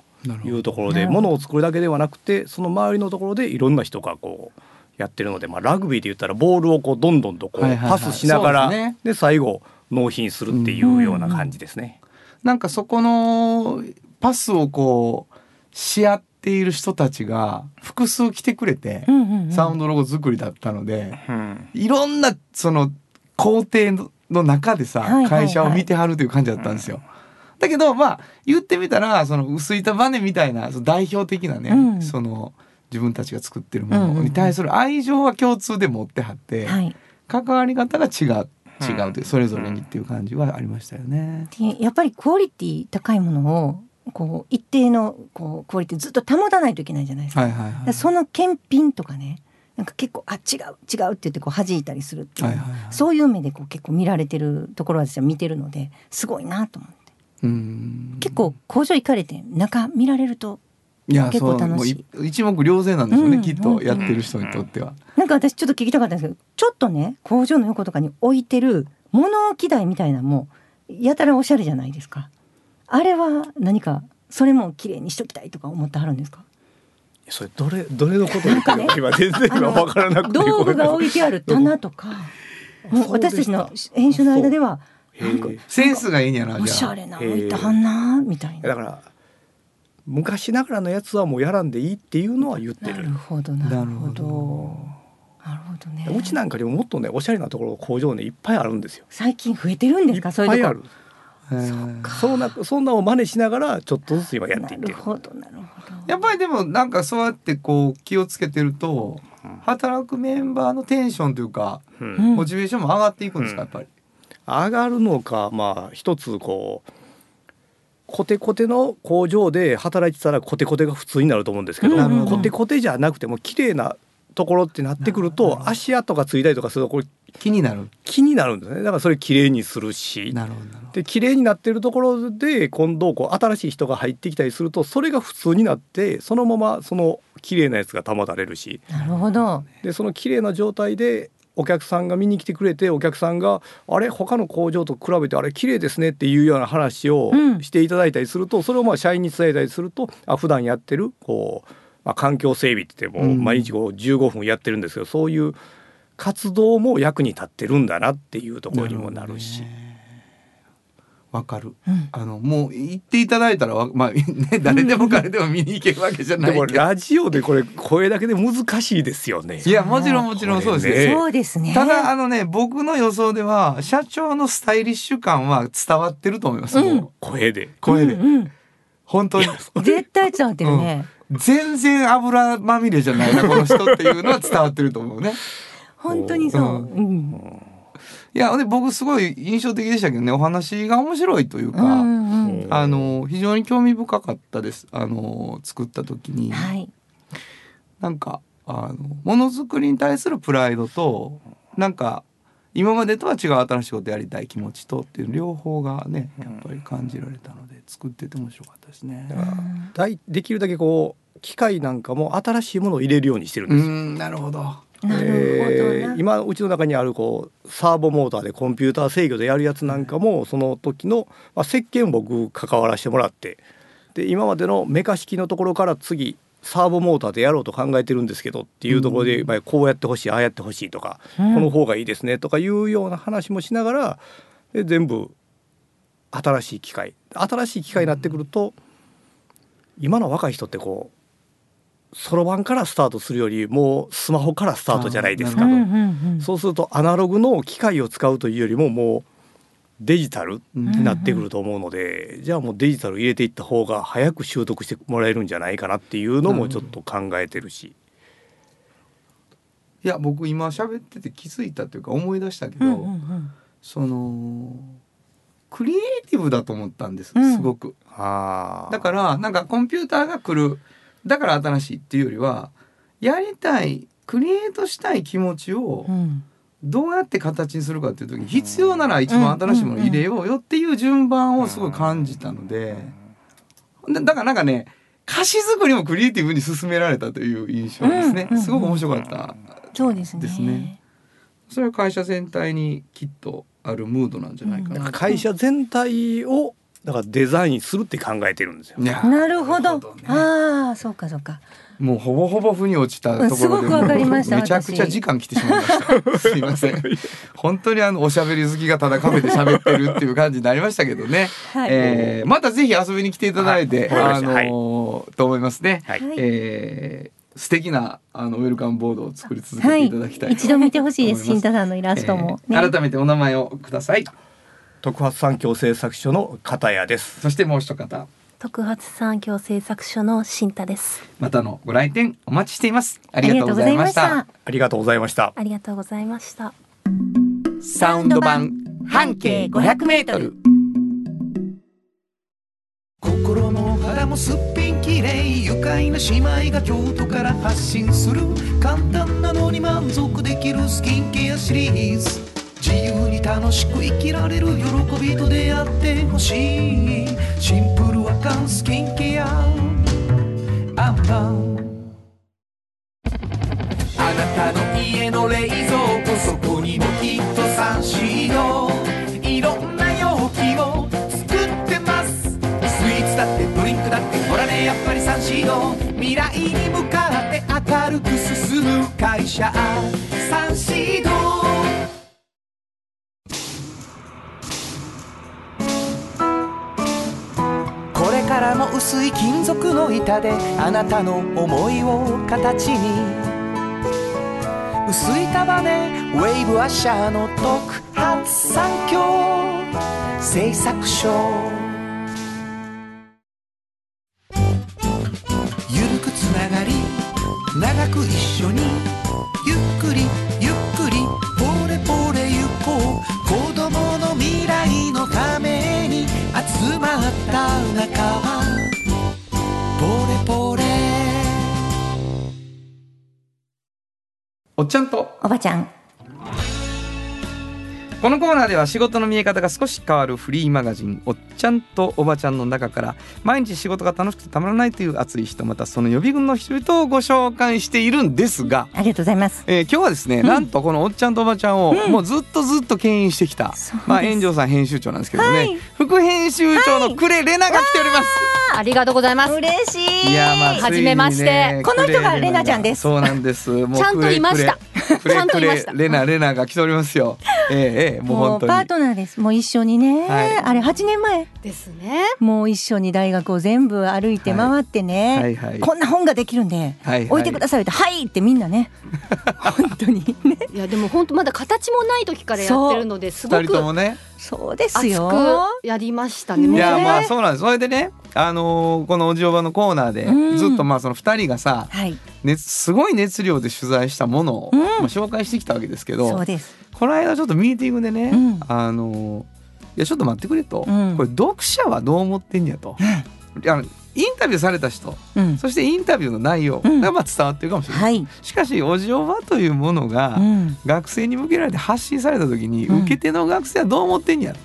いうところでなるほどものを作るだけではなくてその周りのところでいろんな人がこうやってるので、まあ、ラグビーで言ったらボールをこうどんどんとこうパスしながら、で最後納品するっていうような感じですね。なんかそこのパスをこうし合っている人たちが複数来てくれて、サウンドロゴ作りだったのでうん。いろんなその工程のの中でさ、会社を見てはるという感じだったんですよ。だけどまあ言ってみたらその薄板バネみたいなその代表的なね、うん。その自分たちが作ってるものに対する愛情は共通で持ってはって、はい。関わり方が違う違うとそれぞれにっていう感じはありましたよね。でやっぱりクオリティ高いものをこう一定のこうクオリティずっと保たないといけないじゃないですか。はいはいはい。その検品とかねなんか結構あ違う違うって言ってこう弾いたりするっていう、はいはいはい。そういう目でこう結構見られてるところは私は見てるのですごいなと思って。うん。結構工場行かれて中見られるといや結構楽しい。一目瞭然なんでしょうね、うん。きっとやってる人にとっては。なんか私ちょっと聞きたかったんですけどちょっとね工場の横とかに置いてる物置台みたいなのもやたらおしゃれじゃないですかあれは何かそれも綺麗にしときたいとか思ってはるんですか？それどれどれのこと言ってるのか [LAUGHS] 今全然今分からなくて道具が置いてある棚とか。もう私たちの編集の間ではへなんかえセンスがいいんやなお。しゃれな置いてはんなみたいな。だから昔ながらのやつはもうやらんでいいっていうのは言ってる。なるほどなるほど。なるほど。ね。うちなんかにももっとねおしゃれなところ工場ねいっぱいあるんですよ。最近増えてるんですか？いそういうとこっぱいある。へーそん。なそんなを真似しながらちょっとずつ今やっていってる。なるほどなるほど。やっぱりでもなんかそうやってこう気をつけてるとうん。働くメンバーのテンションというかうん。うんモチベーションも上がっていくんですかやっぱり？上がるのかまあ一つこうコテコテの工場で働いてたらコテコテが普通になると思うんですけど、うんうんうんコテコテじゃなくても綺麗なところってなってくると足跡がついたりとかするとこれ気になる。気になるんですねだからそれ綺麗にするしなるほど。で綺麗になってるところで今度こう新しい人が入ってきたりするとそれが普通になってそのままその綺麗なやつが保たれるしなるほど。でその綺麗な状態でお客さんが見に来てくれてお客さんがあれ？他の工場と比べてあれ綺麗ですねっていうような話をうんしていただいたりすると、それをまあ社員に伝えたりするとあ普段やってるこう、まあ、環境整備って言ってもうん毎日こう15分やってるんですけど、そういう活動も役に立ってるんだなっていうところにもなるし。わかる、うん。あのもう言っていただいたらわ [LAUGHS] まあね誰でも彼でも見に行けるわけじゃないでもけどラジオでこれ声だけで難しいですよね。いやもちろんもちろんそうです。そうですね。ただあのね僕の予想では社長のスタイリッシュ感は伝わってると思います、うん。声で。声で、うんうん。本当に。絶対伝わってるね、全然油まみれじゃないなこの人っていうのは伝わってると思うね本当にそう、うん。うんいやで僕すごい印象的でしたけどねお話が面白いというか、うんうんうん。あの非常に興味深かったです。あの作った時に、はい。なんかあのものづくりに対するプライドとなんか今までとは違う新しいことやりたい気持ちとっていう両方がねやっぱり感じられたので作ってて面白かったですね。だ。からだいできるだけこう機械なんかも新しいものを入れるようにしてるんうですよ。んなるほど。なるほど今うちの中にあるこうサーボモーターでコンピューター制御でやるやつなんかもその時の、まあ、設計も僕関わらせてもらってで今までのメカ式のところから次サーボモーターでやろうと考えてるんですけどっていうところで、まあ、こうやってほしいああやってほしいとか、うん。この方がいいですねとかいうような話もしながらで全部新しい機械。新しい機械になってくると今の若い人ってこうそろばんからスタートするよりもうスマホからスタートじゃないですかあ。うんうんうんそうするとアナログの機械を使うというよりももうデジタルになってくると思うので、じゃあもうデジタル入れていった方が早く習得してもらえるんじゃないかなっていうのもちょっと考えてるし。いや僕今喋ってて気づいたというか思い出したけど、そのクリエイティブだと思ったんですうんすごく。あだからなんかコンピューターが来るだから新しいっていうよりはやりたいクリエイトしたい気持ちをうん。どうやって形にするかっていう時に必要なら一番新しいものを入れようよっていう順番をすごい感じたのでだだからなんかね歌詞作りもクリエイティブに進められたという印象ですね。うんすごく面白かったそうですね。ですね。それは会社全体にきっとあるムードなんじゃないかな。だから会社全体をだからデザインするって考えてるんですよ。なるほど。ね。ああそうかそうか。もうほぼほぼ腑に落ちたところで。すごくわかりましためちゃくちゃ時間来てしまいました。すいません。本当にあのおしゃべり好きがただカフェで喋ってるっていう感じになりましたけどね、はい。えーまたぜひ遊びに来ていただいて、はい。あのりましたーと思いますね、はい。はい。えー素敵なあのウェルカムボードを作り続けはいていただきたい、一度見てほしいです。新田さんのイラストも、えー改めてお名前をください特発産業製作所の片谷です。そしてもう一方。特発産業製作所の新太です。またのご来店お待ちしています。ありがとうございました。ありがとうございました。ありがとうございました。サウンド版半径500メートル。心も肌もすっぴんきれい愉快な姉妹が京都から発信する。簡単なのに満足できるスキンケアシリーズ自由に楽しく生きられる喜びと出会ってほしい。シンプルアカンスキンケア。アンパンあなたの家の冷蔵庫そこにもきっとサンシードいろんな容器を作ってます。スイーツだってドリンクだってほらねやっぱりサンシード未来に向かって明るく進む会社。サンシードからも薄い金属の板であなたの思いを形に薄い束ねウェーブアッシャーの特発産業製作所。ゆるくつながり長く一緒にゆっくりゆっくりポレポレゆこう。子供の未来のため。にった仲間ポレポレ。おっちゃんとおばちゃんこのコーナーでは仕事の見え方が少し変わるフリーマガジン「おっちゃんとおばちゃん」の中から毎日仕事が楽しくてたまらないという熱い人またその予備軍の人々をご紹介しているんですが、ありがとうございます。えー今日はですね、なんとこのおっちゃんとおばちゃんをもうずっとずっと牽引してきた、そうです。まあ炎上さん編集長なんですけどね、はい。副編集長の呉レナが来ております、ありがとうございます。嬉しい。いやまあはじめましてこの人が呉レナちゃんです。そうなんです。もうちゃんといました。ちゃんといました。レナレナが来ておりますよええええもうも本当に。うパートナーです。もう一緒にね、はい。あれ8年前。ですね。もう一緒に大学を全部歩いて回ってね、はい。はいこんな本ができるんで、はいはい。置いてくださいって「はい!」ってみんなね。[LAUGHS] 本当に。ねいやでも本当まだ形もない時からやってるのですご二人ともくね。そうです熱よくやりましたね。ねいやまあそうなんです。それでねあのーこのおじおばのコーナーでうん。ずっとまあその二人がさ、はい。ね、すごい熱量で取材したものを、うん。まあ、紹介してきたわけですけそどうですこの間ちょっとミーティングでね、うん。あのいやちょっと待ってくれと、うん。これ読者はどう思ってんやと、いやインタビューされた人。うん。そしてインタビューの内容うん。がまあ伝わってるかもしれない、はい、しかしおじおばというものが、うん。学生に向けられて発信された時に、うん。受け手の学生はどう思ってんやと。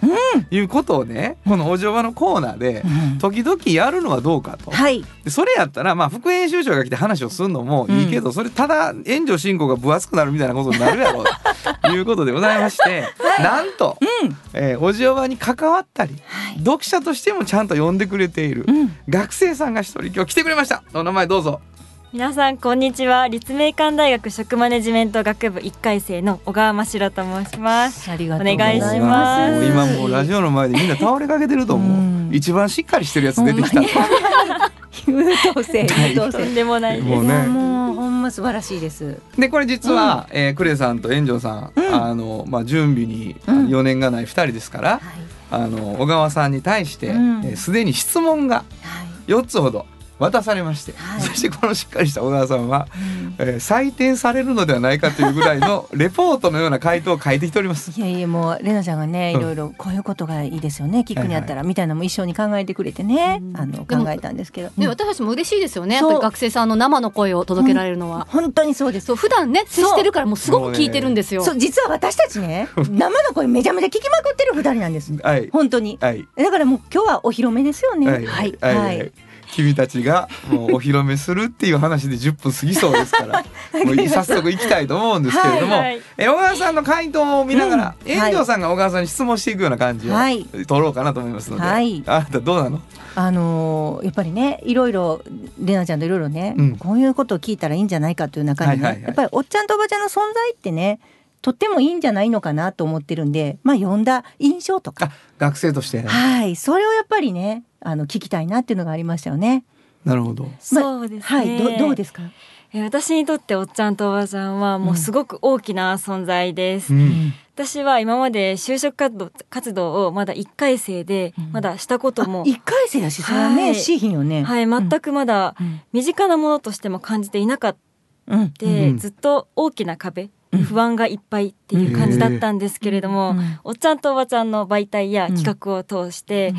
いうことをねこのおじおばのコーナーでうん。時々やるのはどうかと。はい。でそれやったらまあ副編集長が来て話をするのもいいけど、それただ援助進行が分厚くなるみたいなことになるやろ。う [LAUGHS] ということでございまして、なんと、えーおじおばに関わったり、はい。読者としてもちゃんと読んでくれている、うん。学生さんが一人今日来てくれました。お名前どうぞ。皆さんこんにちは。立命館大学食マネジメント学部1回生の小川真白と申します。ありがとうございお願いしまます。すもう今もうラジオの前でみんな倒れかけてると思う、うん。一番しっかりしてるやつ出てきた優等生。優等と生んでもないです。もうね。もうほんま素晴らしいです。でこれ実は、えークレさんと炎上さん、うん。あのまあ、準備にうん。余念がない2人ですから、はい。あの小川さんに対してうん。えーすで、に質問がはい。4つほど渡されまして、はい。そしてこのしっかりした小川さんは、うん。えー採点されるのではないかというぐらいの [LAUGHS] レポートのような回答を書いてきております。いやいやもうレナちゃんがねいろいろこういうことがいいですよね。聞くにあったらみたいなのも一緒に考えてくれてね。あのでも考えたんですけど。ね私たちも嬉しいですよね。やっぱり学生さんの生の声を届けられるのは。本当にそうです。そう普段ね接してるからもうすごく聞いてるんですよ。そう実は私たちね生の声めちゃめちゃ聞きまくってる二人なんです。はい、本当に。はい。だからもう今日はお披露目ですよね。はい。はい。はい。はい君たちがもうお披露目するっていう話で10分過ぎそうですから。[LAUGHS] もう早速行きたいと思うんですけれども、はいはい。え小川さんの回答を見ながら、うん。遠藤さんが小川さんに質問していくような感じをはい。取ろうかなと思いますので、はい。あなたどうなの？あのーやっぱりねいろいろレナちゃんといろいろね、うん。こういうことを聞いたらいいんじゃないかという中にね、はいはいはい。やっぱりおっちゃんとおばちゃんの存在ってねとってもいいんじゃないのかなと思ってるんでまあ読んだ印象とか。あ学生として。ねはい。それをやっぱりねあの聞きたいなっていうのがありましたよね。なるほど。そうですね、はいどどうですか、え私にとっておっちゃんとおばちゃんはもうすごく大きな存在です、うん。私は今まで就職活動活動をまだ1回生でうん。まだしたことも、一回生やしそれはね、はい。しいひんよね。はい全くまだうん。身近なものとしても感じていなかったうん。で、うん。ずっと大きな壁、うん。不安がいっぱいっていう感じだったんですけれども、うん。おっちゃんとおばちゃんの媒体や企画を通して、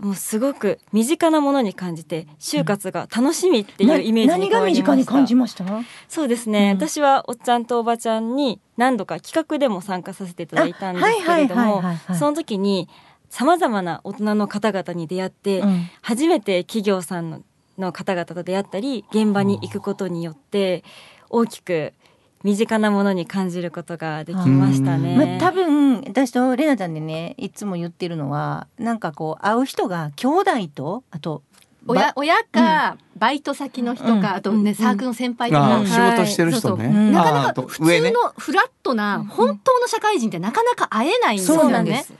もうすごく身近なものに感じて就活が楽しみっていうイメージな何が身に変わりました。近に感じました？そうですね、うん。私はおっちゃんとおばちゃんに何度か企画でも参加させていただいたんですけれどもその時にさまざまな大人の方々に出会って、うん。初めて企業さんのの方々と出会ったり現場に行くことによって大きく身近なものに感じることができましたね。まあ、多分私とレナちゃんでねいつも言ってるのはなんかこう会う人が兄弟とあと親親かバイト先の人か、うん。あとねサークルの先輩とか、仕事してる人ね、そうそう。うん。なかなか普通のフラットな本当の社会人ってなかなか会えないんですよね。そうなんです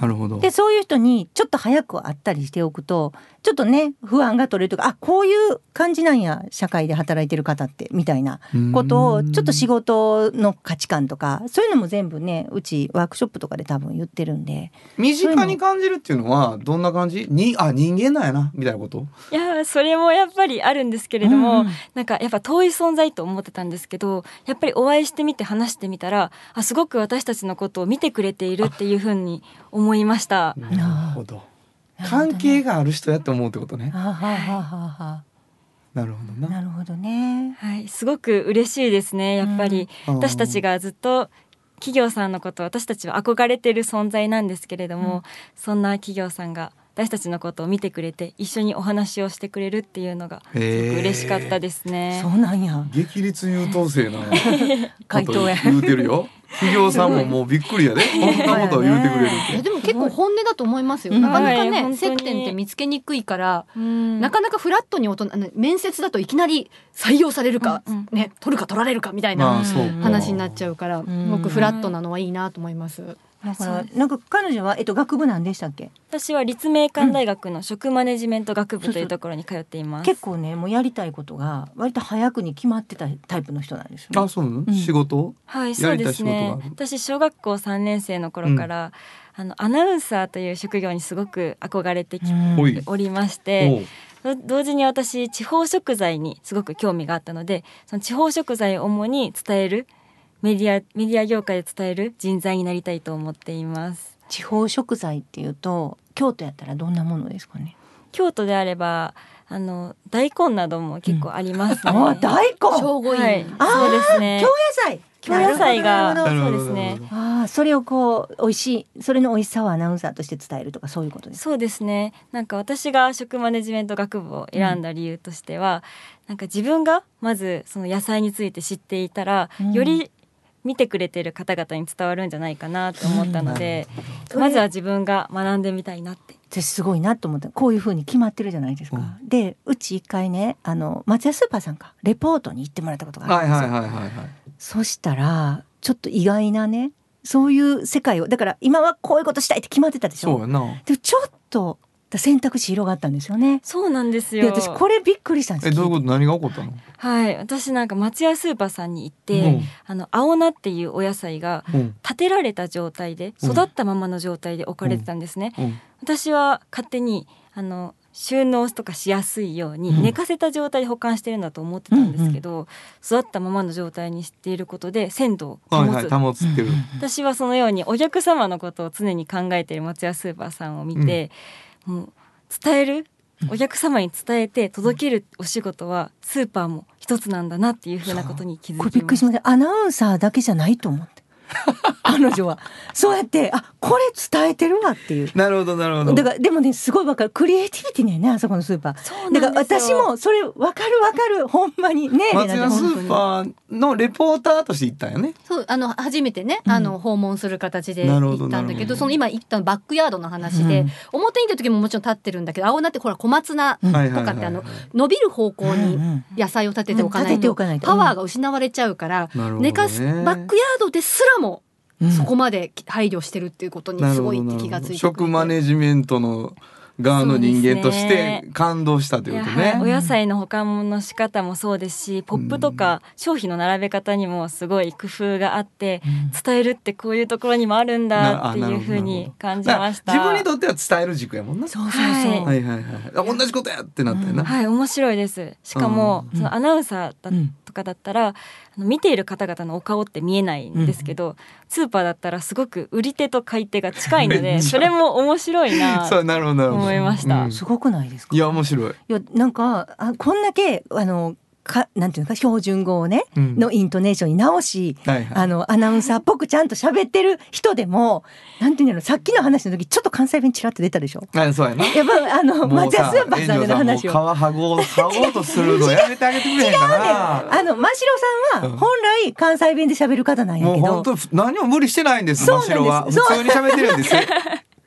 なるほど。でそういう人にちょっと早く会ったりしておくとちょっとね不安が取れるというかあこういう感じなんや社会で働いてる方ってみたいなことをちょっと仕事の価値観とかそういうのも全部ねうちワークショップとかで多分言ってるんで。身近に感じるっていうのはどんな感じ？にあ人間なんやなみたいなこと？いやそれもやっぱりあるんですけれども、うん。なんかやっぱ遠い存在と思ってたんですけどやっぱりお会いしてみて話してみたらあすごく私たちのことを見てくれているっていうふうに思いました。なるほど。関係がある人やって思うってことね。なるほどな。あなるほどね。はい、すごく嬉しいですねやっぱり、うん。私たちがずっと企業さんのことを私たちは憧れてる存在なんですけれども、そんな企業さんが私たちのことを見てくれて一緒にお話をしてくれるっていうのがすごく嬉しかったですね。そうなんや。激烈優等生な回答や言うてるよ企業さんももうびっくりやで。[LAUGHS] こんなことを言うてくれるって。いやでも結構本音だと思いますよ。うんなかなかはい。ね、接点って見つけにくいから、うん。なかなかフラットに大人あの面接だといきなり採用されるか、うんうんね取るか取られるかみたいまな話になっちゃうから、ん。僕フラットなのはいいなと思います。だからなんか彼女はえっと学部なんでしたっけ？私は立命館大学の食マネジメント学部というところに通っています。結構ねもうやりたいことが割と早くに決まってたタイプの人なんですよ、ね。あそうなの、うん。仕事？はい、やそうですりたい仕事があねる。私小学校3年生の頃から、あのアナウンサーという職業にすごく憧れてきうん。おりましおて、同時に私地方食材にすごく興味があったので、その地方食材を主に伝えるメディアメディア業界で伝える人材になりたいと思っています。地方食材っていうと京都やったらどんなものですかね？京都であればあの大根なども結構ありますね。あ大根？正午はい、そうですね京。野菜。京野菜がそうですね。ああそれをこう美味しいそれの美味しさをアナウンサーとして伝えるとかそういうことですか？そうですねなんか私が食マネジメント学部を選んだ理由としては、なんか自分がまずその野菜について知っていたら、うんより見てくれてる方々に伝わるんじゃないかなと思ったので、うん。まずは自分が学んでみたいなって。私すごいなと思ったこういうふうに決まってるじゃないですか。でうち一回ねあの松屋スーパーさんかレポートに行ってもらったことがあるんですよ。はいはいはいはいはい。そしたらちょっと意外なねそういう世界をだから今はこういうことしたいって決まってたでしょ。そうやな。でもちょっと選択肢広がったんですよね。そうなんですでよ私これびっくりしたんです。えどういうこと？何が起こったの？はい。私なんか松屋スーパーさんに行って、うん。あの青菜っていうお野菜がうん。立てられた状態でうん。育ったままの状態で置かれてたんですね、うん。私は勝手にあの収納とかしやすいようにうん。寝かせた状態で保管してるんだと思ってたんですけど、育ったままの状態にしていることで鮮度を保つ、はいはい保つってる、私はそのようにお客様のことを常に考えている松屋スーパーさんを見て、もう伝える？お客様に伝えて届けるお仕事はスーパーも一つなんだなっていうふうなことに気づきまし。びっくりしました。アナウンサーだけじゃないと思って。[LAUGHS] 彼女は。そうやってあこれ伝えてるわっていう。なるほどなるほど。だからでもねすごいわかる。クリエイティビティねねあそこのスーパー。そうだからなんですよ。私もそれわかるわかる。ほんまにね松屋スーパーのレポーターとして行ったんやね。そうあの初めてね、うん。あの訪問する形で行ったんだけどなるほど。その今言ったバックヤードの話で、うん。表にいた時ももちろん立ってるんだけど青菜ってほら小松菜とかってあの伸びる方向にうんうん野菜を立てておかないと。ておかないと。パワーが失われちゃうから、なるほどね。寝かすバックヤードですらもうん。そこまで配慮してるっていうことにすごいって気がついて食マネジメントの側の人間として感動したということいやはい。おね。野菜の保管の仕方もそうですしポップとか商品の並べ方にもすごい工夫があって伝えるってこういうところにもあるんだっていうふうに感じました。自分にとっては伝える軸やもんな。そうそうそう、はい。はいはいはい。あ同じことやってなったよな。はい面白いです。しかも、うん。そのアナウンサーだうん。とかだったら、見ている方々のお顔って見えないんですけど、スーパーだったらすごく売り手と買い手が近いので [LAUGHS] それも面白いな [LAUGHS] そうなるほどなるほど。思いました。うん。すごくないですか？いや面白い。いやなんかあこんだけあのかなんていうのか標準語をね、うんのイントネーションに直し、はいはいあのアナウンサーっぽくちゃんと喋ってる人でもなんていうんだろうさっきの話の時ちょっと関西弁ちらっと出たでしょ？あそうやな。やっぱあのもう松屋スーパーさんでの話を。皮剥ごう剥ごうとするの [LAUGHS] やめてあげてくれへんかな。あの真城さんは本来関西弁で喋る方なんやけどもう本当何も無理してないんです。真城は普通に喋ってるんですよ。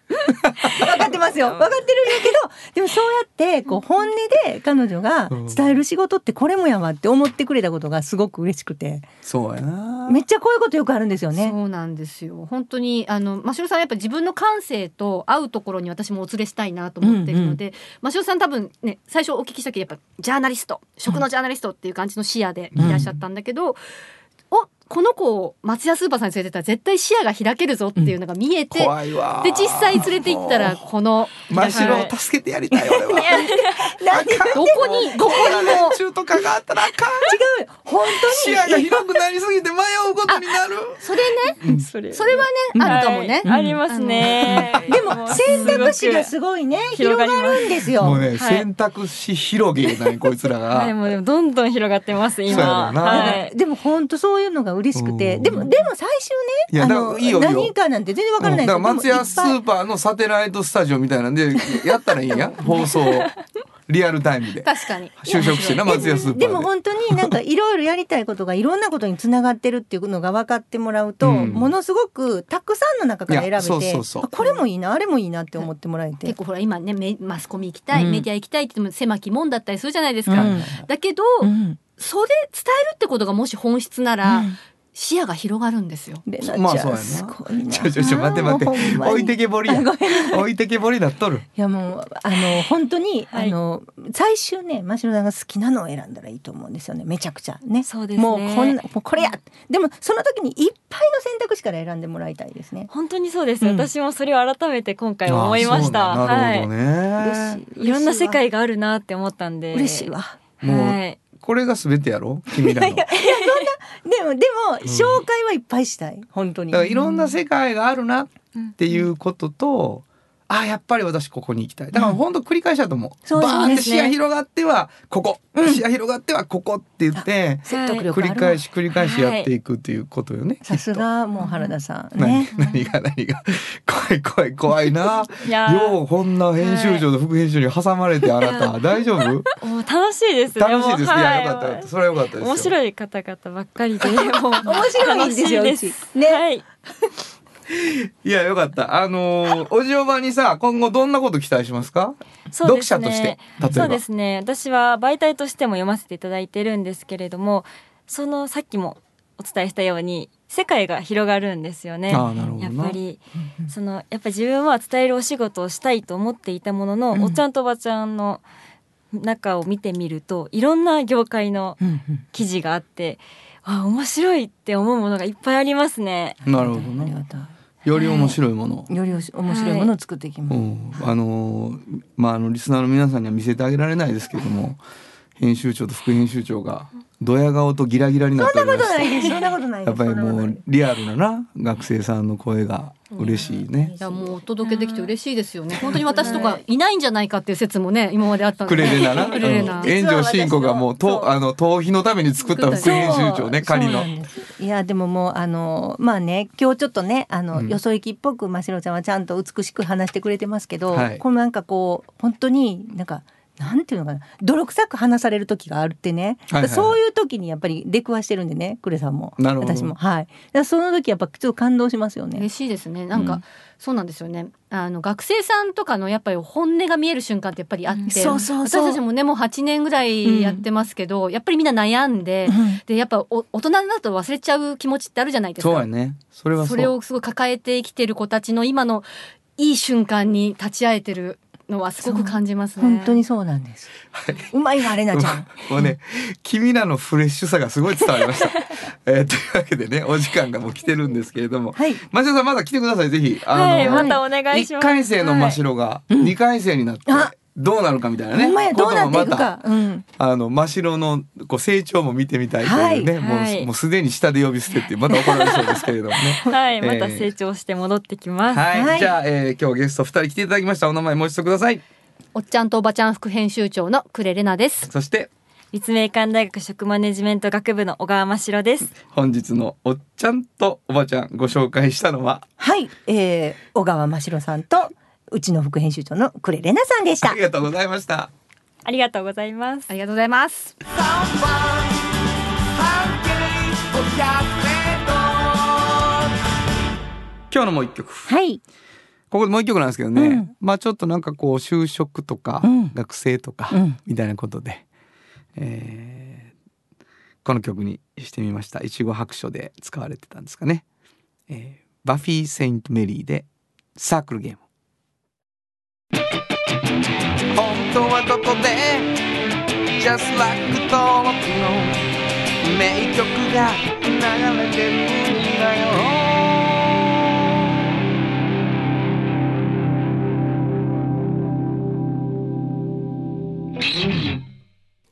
分かってますよ。分かってるんやけどでもそうやってこう本音で彼女が伝える仕事ってこれもやわって思ってくれたことがすごく嬉しくて。そうやな。めっちゃこういうことよくあるんですよね。そうなんですよ。本当にあの真城さんはやっぱ自分の感性と合うところに私もお連れしたいなと思ってるので、真城さん多分ね最初お聞きしたけどやっぱジャーナリスト食のジャーナリストっていう感じの視野でいらっしゃったんだけど、おこの子を松屋スーパーさんに連れてったら絶対視野が開けるぞっていうのが見えて、怖いわ。で実際連れて行ったらこの真城を助けてやりたい俺は。[LAUGHS] どこにどこにも。中とかがあったらあかん。違う本当視野が広くなりすぎて迷うことになる。それね。それそれはねあるかもね。はい。ありますね。でも選択肢がすごいね。広がるんですよ。もうね、はい。選択肢広げないこいつらが。はいもうでもどんどん広がってますそうやろ今はい。でも本当そういうのが嬉しくて、うん。でもでも最終ねあいやだからのいいよいいよ。何かなんて全然わからないだから松屋スーパーのサテライトスタジオみたいなんで [LAUGHS] やったらいいん。や放送リアルタイムで。確かに。就職してな松屋スーパーで。でも本当になんかいろいろやりたいことがいろんなことにつながってるっていうのが分かってもらうと、うん。ものすごくたくさんの中から選べいやそうてそうそう。あこれもいいなあれもいいなって思ってもらえて。結。構ほら今ねメマスコミ行きたい、うん。メディア行きたいって言っても狭き門だったりするじゃないですか、うん。だけど、うんそれ伝えるってことがもし本質なら、うん。視野が広がるんですよ。レナちゃんまあそうやな。すごいなちょちょちょ待って待って。置いてけぼり置いてけぼりなっとる。いやもうあの本当に、はい。あの最終ね真城さんが好きなのを選んだらいいと思うんですよね。めちゃくちゃね。そうですね。もうこんなもうこれや。でもその時にいっぱいの選択肢から選んでもらいたいですね。本当にそうです、うん。私もそれを改めて今回思いました。なるほどね、嬉しい。いろんな世界ががあるなって思ったんで。嬉しいわ。もうはいこれが全てやろ？君らの。だかでもでも紹介はいっぱいしたい。本当に。らいろんな世界があるなっていうことと、あやっぱり私ここに行きたい。だから本当繰り返しだと思う、そうバーンって視野広がってはここ、視野広がってはここって言って繰り返し繰り返しやっていくっていうことよね、さすがもう原田さん何ね。何が何が。怖い怖い怖いな。ようこんな編集長と副編集に挟まれてあなた。大丈夫？もう楽しいですね。楽しいです、い、やはい。よかったよ。かったそれはよかったですよ。面白い方々ばっかりで [LAUGHS] もう面白いんですよね。はいいやよかった。あのーおじおばにさ今後どんなこと期待しますか？ね。読者として例えば。そうですね。私は媒体としても読ませていただいてるんですけれどもそのさっきもお伝えしたように世界が広がるんですよね。やっぱり。そのやっぱり自分は伝えるお仕事をしたいと思っていたものの、うん。おっちゃんとおばちゃんの中を見てみるといろんな業界の記事があってあ面白いって思うものがいっぱいありますね。なるほどありがなたより面白いもの、いより面白いものを作っていきます、うん、あのーまああのリスナーの皆さんには見せてあげられないですけれども編集長と副編集長がドヤ顔とギラギラになっておりまして。ないそんなことないやっぱりもうリアルなな学生さんの声が嬉しいね。い。やもうお届けできて嬉しいですよね。本当に私とかいないんじゃないかっていう説もね今まであったので。クレレナな、クレレナうん。炎上進行がもうとあの逃避のために作った副編集長ね仮の。いやでももうあのまあね今日ちょっとねあの、うん。よそ行きっぽく真城ちゃんはちゃんと美しく話してくれてますけど、はい。このなんかこう本当になんかなんていうのかな。泥臭く話される時があるってね、はいはいそういう時にやっぱり出くわしてるんでねクレさんも。なるほど。私も。はい。その時やっぱちょっと感動しますよね。嬉しいですね。なんか、うん。そうなんですよね。あの学生さんとかのやっぱり本音が見える瞬間ってやっぱりあって、うん。そうそうそう。私たちもねもう8年ぐらいやってますけど、やっぱりみんな悩んで、うん。でやっぱお大人になると忘れちゃう気持ちってあるじゃないですか。そうやね。それはそれをすごい抱えて生きてる子たちの今のいい瞬間に立ち会えてるのはすごく感じますね。本当にそうなんです、うまいわレナちゃん。もうね、君らのフレッシュさがすごい伝わりました。[LAUGHS] えーというわけでね、お時間がもう来てるんですけれども、はい。マシロさんまだ来てください、ぜひ。あはい、またお願いし一ます。回生の真白が二回生になってあどうなるかみたいなね。どうなっていくか、うん、た。あの真白のこう成長も見てみたいというね、はいもう、はいもうすでに下で呼び捨てってまた怒られそうですけれどもね。[LAUGHS] はい、えーまた成長して戻ってきます。はい、はいじゃあ、えー今日ゲスト二人来ていただきました。お名前もう一度ください。おっちゃんとおばちゃん副編集長のクレレナです。そして立命館大学食マネジメント学部の小川真白です。本日のおっちゃんとおばちゃんご紹介したのは？はい、えー、小川真城さんとうちの副編集長のクレレナさんでしたありがとうございました。ありがとうございます。ありがとうございます。今日のもう一曲。はいここでもう一曲なんですけどね、うんまあちょっとなんかこう就職とか、うん学生とか、うんみたいなことで、えーこの曲にしてみました。いちご白書で使われてたんですかね。えーバフィー・セイント・メリーでサークルゲーム。本当はここで？Just like 登録の名曲が流れてるんだよ。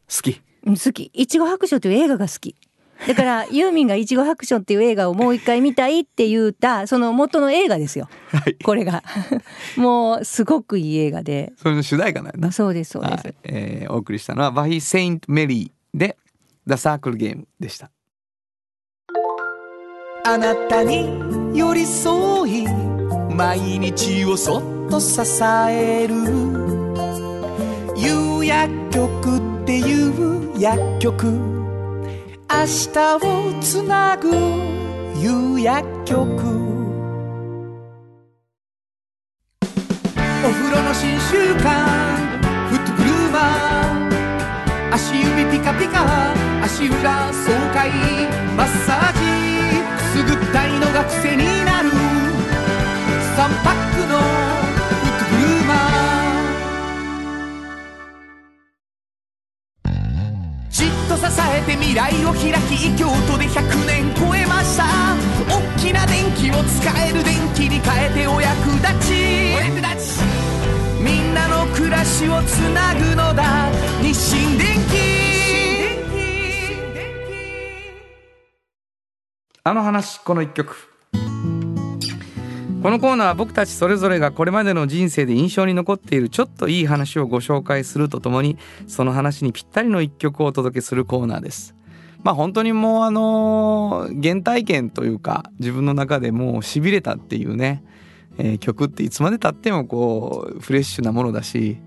好き。うん好き。いちご白書という映画が好きだからユーミンがいちご白書っていう映画をもう一回見たいって言ったその元の映画ですよ。はい。これが。[LAUGHS] もうすごくいい映画で。それの主題歌なんやな。そうですそうです、はい。えーお送りしたのはバフィー・セイント・メリーで The Circle Game でした。あなたに寄り添い毎日をそっと支える。夕薬局っていう薬局明日をつなぐ夕薬局。お風呂の新習慣フットグルーマー足指ピカピカ足裏爽快。マッサージ。くすぐったいのが癖になる。3パック未来を開き京都で100年超えました。大きな電気を使える電気に変えてお役立ち。お役立ち。みんなの暮らしをつなぐのだ。日清電気あの話この一曲。このコーナーは僕たちそれぞれがこれまでの人生で印象に残っているちょっといい話をご紹介するとともにその話にぴったりの一曲をお届けするコーナーですまあ本当にもうあの原体験というか自分の中でもうしびれたっていうね、えー曲っていつまでたってもこうフレッシュなものだし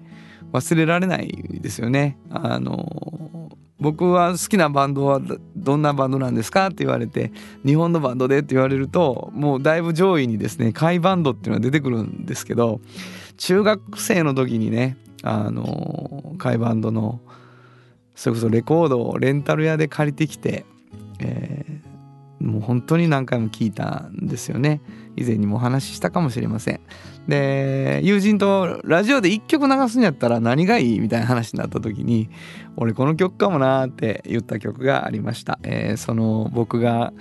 忘れられないですよね。あの僕は好きなバンドはどんなバンドなんですかって言われて日本のバンドでって言われるともうだいぶ上位にですね甲斐バンドっていうのが出てくるんですけど中学生の時にねあの甲斐バンドのそれこそレコードをレンタル屋で借りてきて、えーもう本当に何回も聞いたんですよね。以前にもお話ししたかもしれません。で友人とラジオで1曲流すんやったら何がいいみたいな話になった時に俺この曲かもなって言った曲がありました、えーその僕が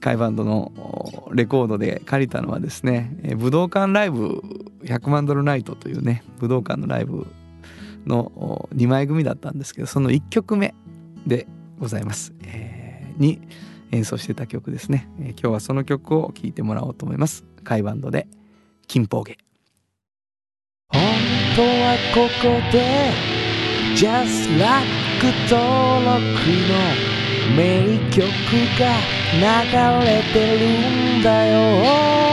カイバンドのレコードで借りたのはですね、えー武道館ライブ100万ドルナイトというね武道館のライブの2枚組だったんですけどその1曲目でございます、えーに演奏してた曲ですね、えー今日はその曲を聴いてもらおうと思います。カイバンドで金峰芸本当はここで Just Like 登録の名曲が流れてるんだよ。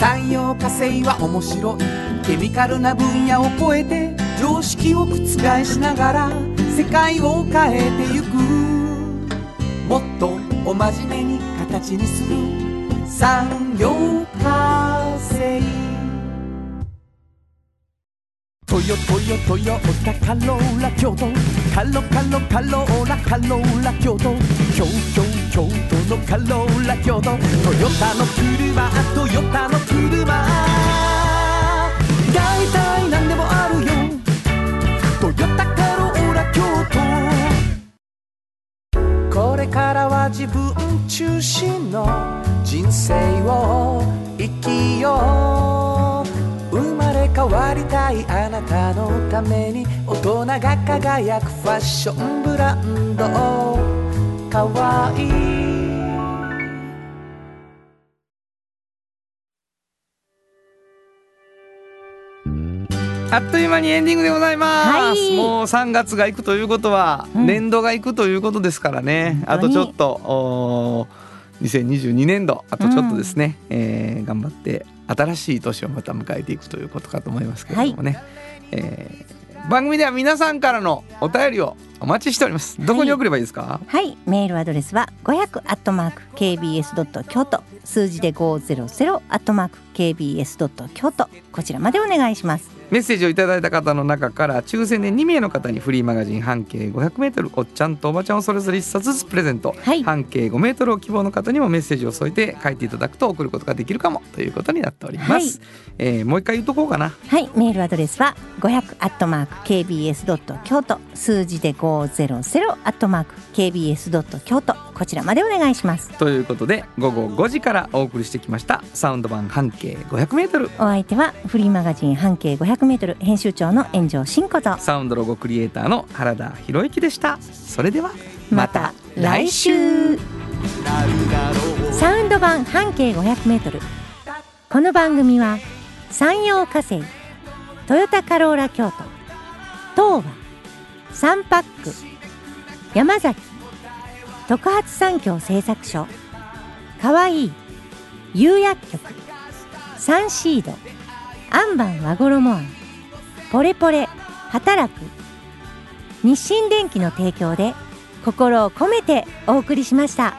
産業化成は面白い。ケミカルな分野を超えて常識を覆しながら世界を変えてゆく。もっとお真面目に形にする。産業化成。ヨトヨトヨタカローラ京都。カロカロカローラカローラ京都。京京京都のカローラ京都。トヨタの車トヨタの車。大体何でもあるよ。トヨタカローラ京都。これからは自分中心の人生を生きよう。変わりたいあなたのために大人が輝くファッションブランド。かわいい。あっという間にエンディングでございます、はい。もう3月が行くということは、うん。年度が行くということですからね。あとちょっとおー2022年度あとちょっとですね、えー頑張って新しい年をまた迎えていくということかと思いますけれどもね、えー番組では皆さんからのお便りをお待ちしております。どこに送ればいいですか、はい、メールアドレスは500アットマーク kbs ドット京都。数字で500アットマーク kbs ドット京都。こちらまでお願いします。メッセージをいただいた方の中から抽選で2名の方にフリーマガジン半径 500m おっちゃんとおばちゃんをそれぞれ1冊ずつプレゼント、はい。半径 5m を希望の方にもメッセージを添えて書いていただくと送ることができるかもということになっております、はい。えーもう一回言うとこうかな。はい、メールアドレスは500アットマーク kbs ドット京都。数字で500アットマーク kbs ドット京都こちらまでお願いします。ということで午後5時からお送りしてきましたサウンド版半径 500m お相手はフリーマガジン半径500メートル編集長の炎上真子と。サウンドロゴクリエイターの原田博之でした。それではまた来週。サウンド版半径500メートル。この番組は山陽火星トヨタカローラ京都東和サンパック山崎特発産業製作所。かわいい釉薬局。サンシード。アンバン和衣あんポレポレ働く。日清電機の提供で心を込めてお送りしました。